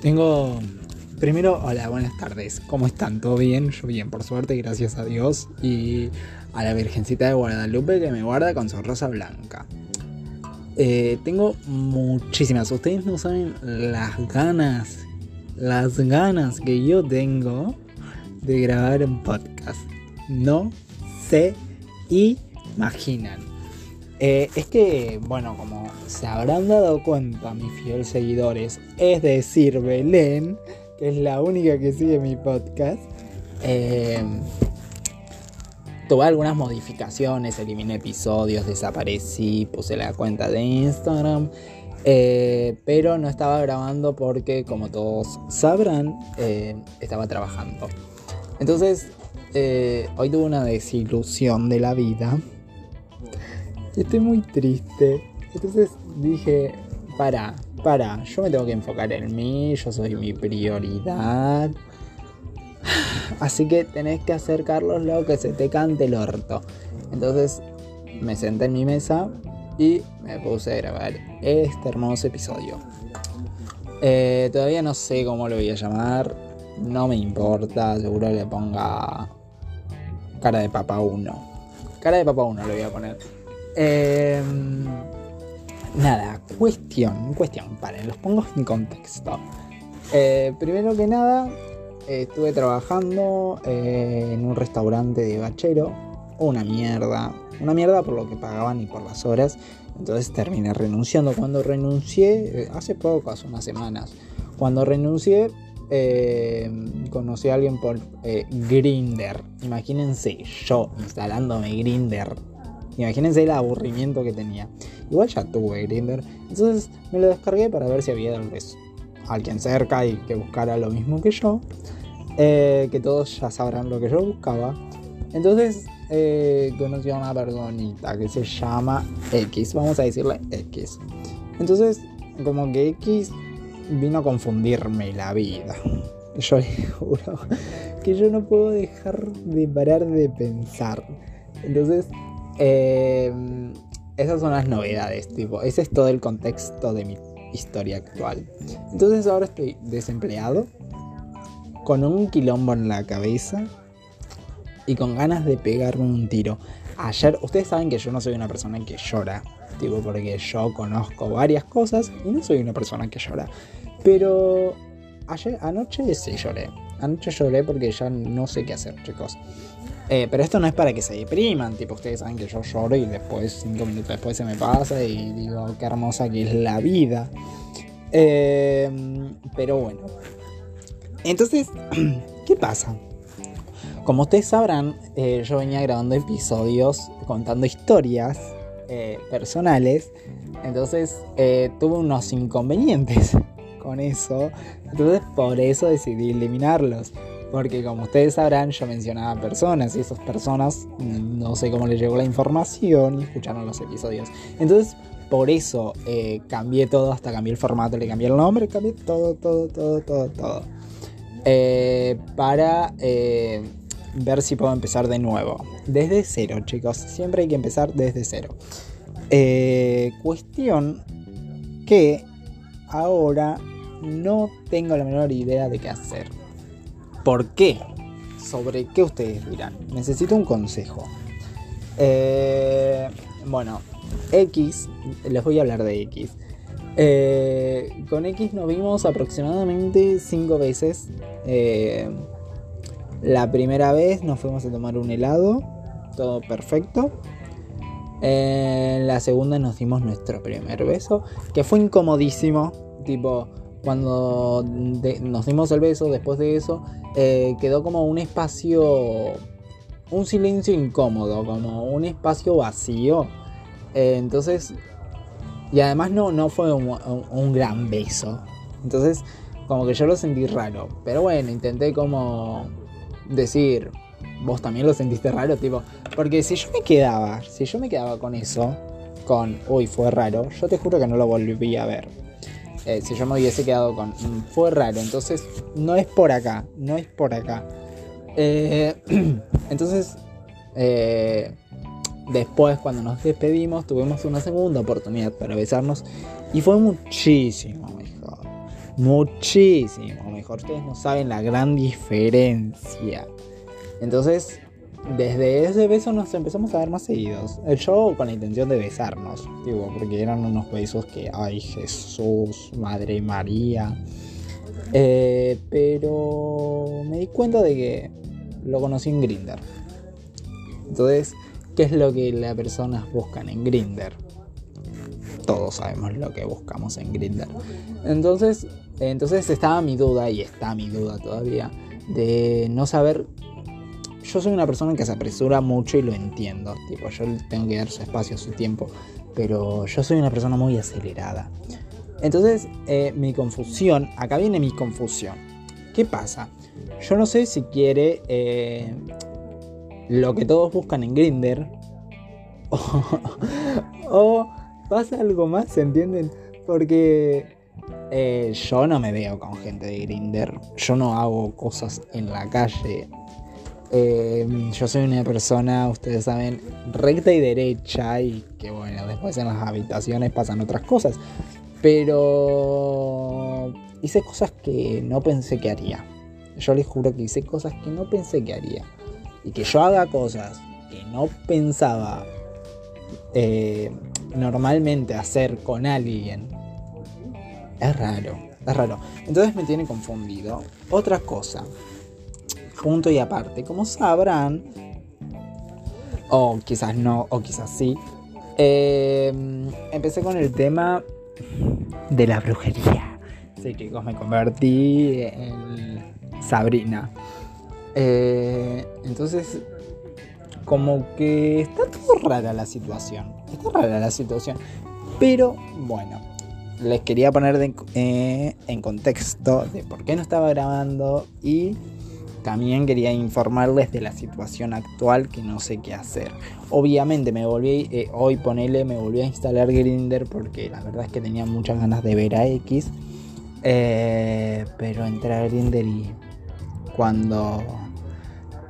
Tengo. Primero, hola, buenas tardes. ¿Cómo están? ¿Todo bien? Yo bien, por suerte, gracias a Dios. Y a la Virgencita de Guadalupe que me guarda con su rosa blanca. Eh, tengo muchísimas. Ustedes no saben las ganas, las ganas que yo tengo de grabar un podcast. No se imaginan. Eh, es que, bueno, como se habrán dado cuenta mis fieles seguidores, es decir, Belén, que es la única que sigue mi podcast, eh, tuve algunas modificaciones, eliminé episodios, desaparecí, puse la cuenta de Instagram, eh, pero no estaba grabando porque, como todos sabrán, estaba trabajando. Entonces, hoy tuve una desilusión de la vida estoy muy triste. Entonces dije, para, para, yo me tengo que enfocar en mí, yo soy mi prioridad. Así que tenés que hacer, Carlos, lo que se te cante el orto. Entonces me senté en mi mesa y me puse a grabar este hermoso episodio. Eh, todavía no sé cómo lo voy a llamar. No me importa, seguro le ponga cara de papa 1. Cara de papa 1 le voy a poner. Eh, nada, cuestión, cuestión, paren, los pongo en contexto. Eh, primero que nada, estuve trabajando eh, en un restaurante de bachero, una mierda, una mierda por lo que pagaban y por las horas. Entonces terminé renunciando. Cuando renuncié, eh, hace poco, hace unas semanas, cuando renuncié, conocí a alguien por Grinder. Imagínense yo instalándome Grinder Imagínense el aburrimiento que tenía. Igual ya tuve Grinder. Entonces me lo descargué para ver si había alguien cerca y que buscara lo mismo que yo. Eh, que todos ya sabrán lo que yo buscaba. Entonces eh, conocí a una personita que se llama X. Vamos a decirle X. Entonces, como que X vino a confundirme la vida. Yo le juro que yo no puedo dejar de parar de pensar. Entonces, eh, esas son las novedades, tipo, ese es todo el contexto de mi historia actual. Entonces ahora estoy desempleado, con un quilombo en la cabeza y con ganas de pegarme un tiro. Ayer, ustedes saben que yo no soy una persona que llora, tipo, porque yo conozco varias cosas y no soy una persona que llora. Pero ayer, anoche sí lloré. Anoche lloré porque ya no sé qué hacer, chicos. Eh, pero esto no es para que se depriman, tipo, ustedes saben que yo lloro y después, cinco minutos después se me pasa y digo, qué hermosa que es la vida. Eh, pero bueno. Entonces, ¿qué pasa? Como ustedes sabrán, eh, yo venía grabando episodios contando historias personales. Entonces tuve unos inconvenientes con eso. Entonces por eso decidí eliminarlos. Porque como ustedes sabrán, yo mencionaba personas y esas personas no sé cómo les llegó la información y escucharon los episodios. Entonces, por eso eh, cambié todo, hasta cambié el formato, le cambié el nombre, cambié todo, todo, todo, todo, todo. Eh, para eh, ver si puedo empezar de nuevo. Desde cero, chicos. Siempre hay que empezar desde cero. cuestión que ahora no tengo la menor idea de qué hacer. ¿Por qué? ¿Sobre qué ustedes dirán? Necesito un consejo. Eh, bueno, X, les voy a hablar de X. Eh, con X nos vimos aproximadamente cinco veces. Eh, la primera vez nos fuimos a tomar un helado, todo perfecto. la segunda nos dimos nuestro primer beso, que fue incomodísimo. Tipo, cuando nos dimos el beso, después de eso, eh, quedó como un espacio, un silencio incómodo, como un espacio vacío. Eh, entonces, y además no, no fue un, gran beso. Entonces, como que yo lo sentí raro. Pero bueno, intenté como decir, vos también lo sentiste raro, tipo, porque si yo me quedaba, si yo me quedaba con eso, con, uy, fue raro, yo te juro que no lo volví a ver. Si yo me hubiese quedado con... Mm, fue raro, entonces no es por acá, no es por acá. Eh, entonces, eh, después cuando nos despedimos tuvimos una segunda oportunidad para besarnos y fue muchísimo mejor. Muchísimo mejor. Ustedes no saben la gran diferencia. Entonces, desde ese beso nos empezamos a ver más seguidos. Show con la intención de besarnos, digo, porque eran unos besos que, ay Jesús, Madre María. Eh, pero me di cuenta de que lo conocí en Grinder. Entonces, ¿qué es lo que las personas buscan en Grinder? Todos sabemos lo que buscamos en Grinder. Entonces, entonces estaba mi duda y está mi duda todavía de no saber yo soy una persona que se apresura mucho y lo entiendo. Tipo, yo tengo que dar su espacio, su tiempo. Pero yo soy una persona muy acelerada. Entonces, eh, mi confusión, acá viene mi confusión. ¿Qué pasa? Yo no sé si quiere eh, lo que todos buscan en Grinder. O, pasa algo más, ¿entienden? Porque eh, yo no me veo con gente de Grinder. Yo no hago cosas en la calle. Eh, yo soy una persona, ustedes saben, recta y derecha y que bueno, después en las habitaciones pasan otras cosas. Pero hice cosas que no pensé que haría. Yo les juro que hice cosas que no pensé que haría. Y que yo haga cosas que no pensaba eh, normalmente hacer con alguien. Es raro, es raro. Entonces me tiene confundido. Otra cosa punto y aparte. Como sabrán, o quizás no, o quizás sí, eh, empecé con el tema de la brujería. Sí, chicos, me convertí en Sabrina. Eh, entonces, como que está todo rara la situación. Está rara la situación. Pero bueno, les quería poner eh, en contexto de por qué no estaba grabando y también quería informarles de la situación actual que no sé qué hacer. Obviamente me volví, eh, hoy ponele, me volví a instalar Grinder porque la verdad es que tenía muchas ganas de ver a X. Eh, pero entré a Grinder y cuando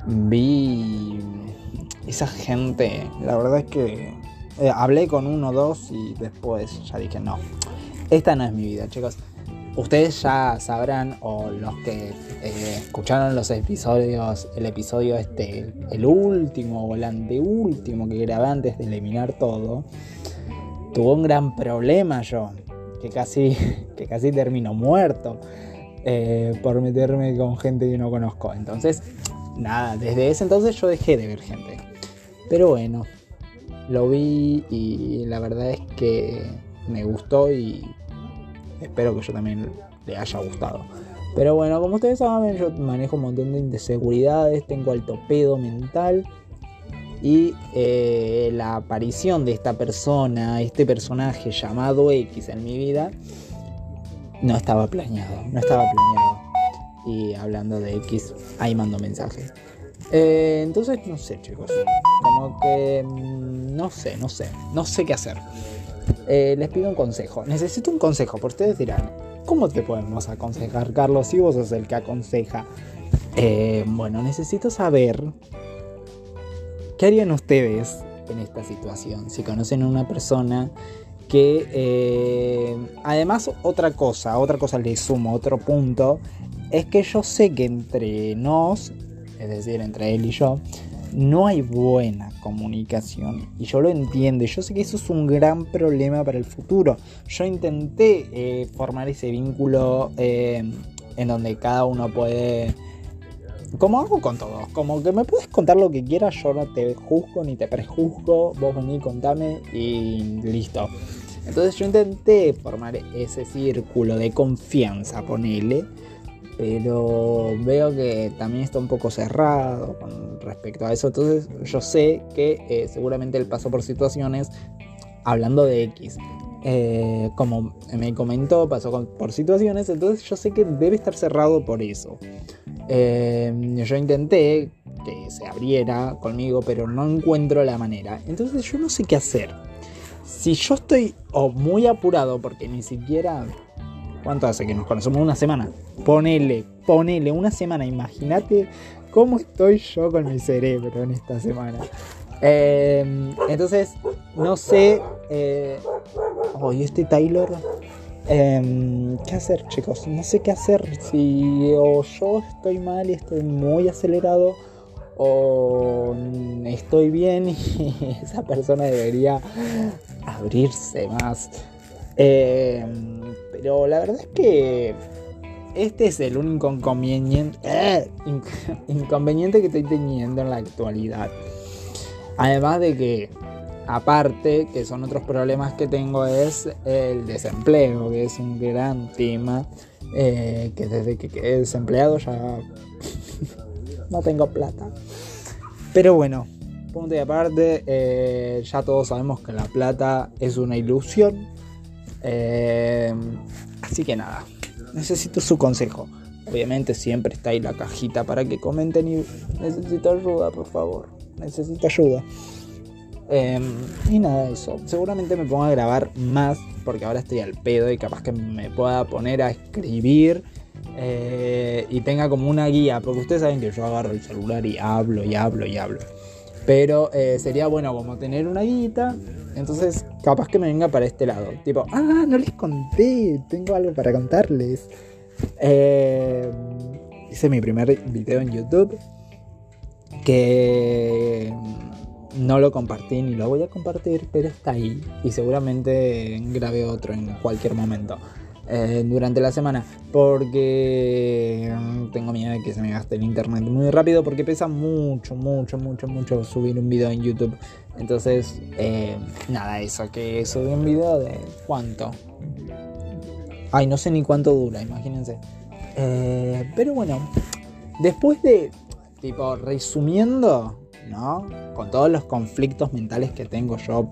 vi esa gente, la verdad es que eh, hablé con uno o dos y después ya dije no, esta no es mi vida chicos ustedes ya sabrán, o los que eh, escucharon los episodios, el episodio este, el último o el anteúltimo que grabé antes de eliminar todo, tuvo un gran problema yo, que casi, que casi termino muerto eh, por meterme con gente que no conozco. Entonces, nada, desde ese entonces yo dejé de ver gente. Pero bueno, lo vi y la verdad es que me gustó y espero que yo también le haya gustado. Pero bueno, como ustedes saben, yo manejo un montón de inseguridades, tengo alto pedo mental. Y eh, la aparición de esta persona, este personaje llamado X en mi vida, no estaba planeado, no estaba planeado. Y hablando de X, ahí mando mensajes. Eh, entonces, no sé, chicos. Como que. Mm, no sé, no sé. No sé qué hacer. Eh, les pido un consejo. Necesito un consejo, porque ustedes dirán, ¿cómo te podemos aconsejar, Carlos, si vos sos el que aconseja? Eh, bueno, necesito saber qué harían ustedes en esta situación. Si conocen a una persona que, eh, además, otra cosa, otra cosa le sumo, otro punto, es que yo sé que entre nos, es decir, entre él y yo, no hay buena comunicación. Y yo lo entiendo. Yo sé que eso es un gran problema para el futuro. Yo intenté eh, formar ese vínculo eh, en donde cada uno puede... Como hago con todos, como que me puedes contar lo que quieras, yo no te juzgo ni te prejuzgo, vos vení, contame y listo. Entonces yo intenté formar ese círculo de confianza, ponele, pero veo que también está un poco cerrado con respecto a eso. Entonces yo sé que eh, seguramente él pasó por situaciones, hablando de X, eh, como me comentó, pasó por situaciones, entonces yo sé que debe estar cerrado por eso. Eh, yo intenté que se abriera conmigo, pero no encuentro la manera. Entonces yo no sé qué hacer. Si yo estoy muy apurado porque ni siquiera ¿Cuánto hace que nos conocemos? Una semana. Ponele, ponele una semana. Imagínate cómo estoy yo con mi cerebro en esta semana. Em, entonces, no sé. Eh, oh, este Taylor. Em, ¿Qué hacer, chicos? No sé qué hacer. Si o yo estoy mal y estoy muy acelerado, o estoy bien y esa persona debería abrirse más. Em, pero la verdad es que este es el único inconveniente, eh, inconveniente que estoy teniendo en la actualidad. Además de que Aparte, que son otros problemas que tengo, es el desempleo, que es un gran tema. Eh, que desde que quedé desempleado ya no tengo plata. Pero bueno, punto y aparte, eh, ya todos sabemos que la plata es una ilusión. Eh, así que nada, necesito su consejo. Obviamente siempre está ahí la cajita para que comenten y necesito ayuda, por favor. Necesito ayuda. Em, y nada, eso. Seguramente me pongo a grabar más porque ahora estoy al pedo y capaz que me pueda poner a escribir eh, y tenga como una guía. Porque ustedes saben que yo agarro el celular y hablo y hablo y hablo. Pero eh, sería bueno como tener una guita. Entonces, capaz que me venga para este lado. Tipo, ah, no les conté. Tengo algo para contarles. Eh, hice mi primer video en YouTube. Que no lo compartí ni lo voy a compartir, pero está ahí y seguramente grabe otro en cualquier momento eh, durante la semana porque mm, tengo miedo de que se me gaste el internet muy rápido porque pesa mucho, mucho, mucho, mucho subir un video en YouTube. Entonces, eh, nada, eso, que subí un video de cuánto. Ay, no sé ni cuánto dura, imagínense. Eh, pero bueno, después de, tipo, resumiendo, ¿no? Con todos los conflictos mentales que tengo yo.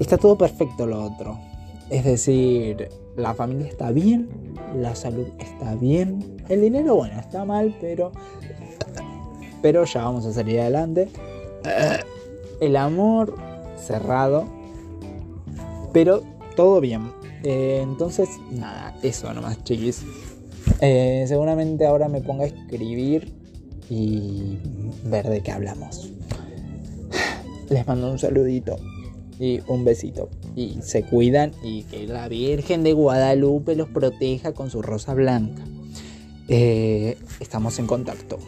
Está todo perfecto lo otro. Es decir, la familia está bien, la salud está bien, el dinero, bueno, está mal, pero. Pero ya vamos a salir adelante. El amor cerrado, pero todo bien. Eh, entonces, nada, eso nomás, chiquis. Eh, seguramente ahora me ponga a escribir y ver de qué hablamos. Les mando un saludito y un besito. Y se cuidan y que la Virgen de Guadalupe los proteja con su rosa blanca. Eh, estamos en contacto.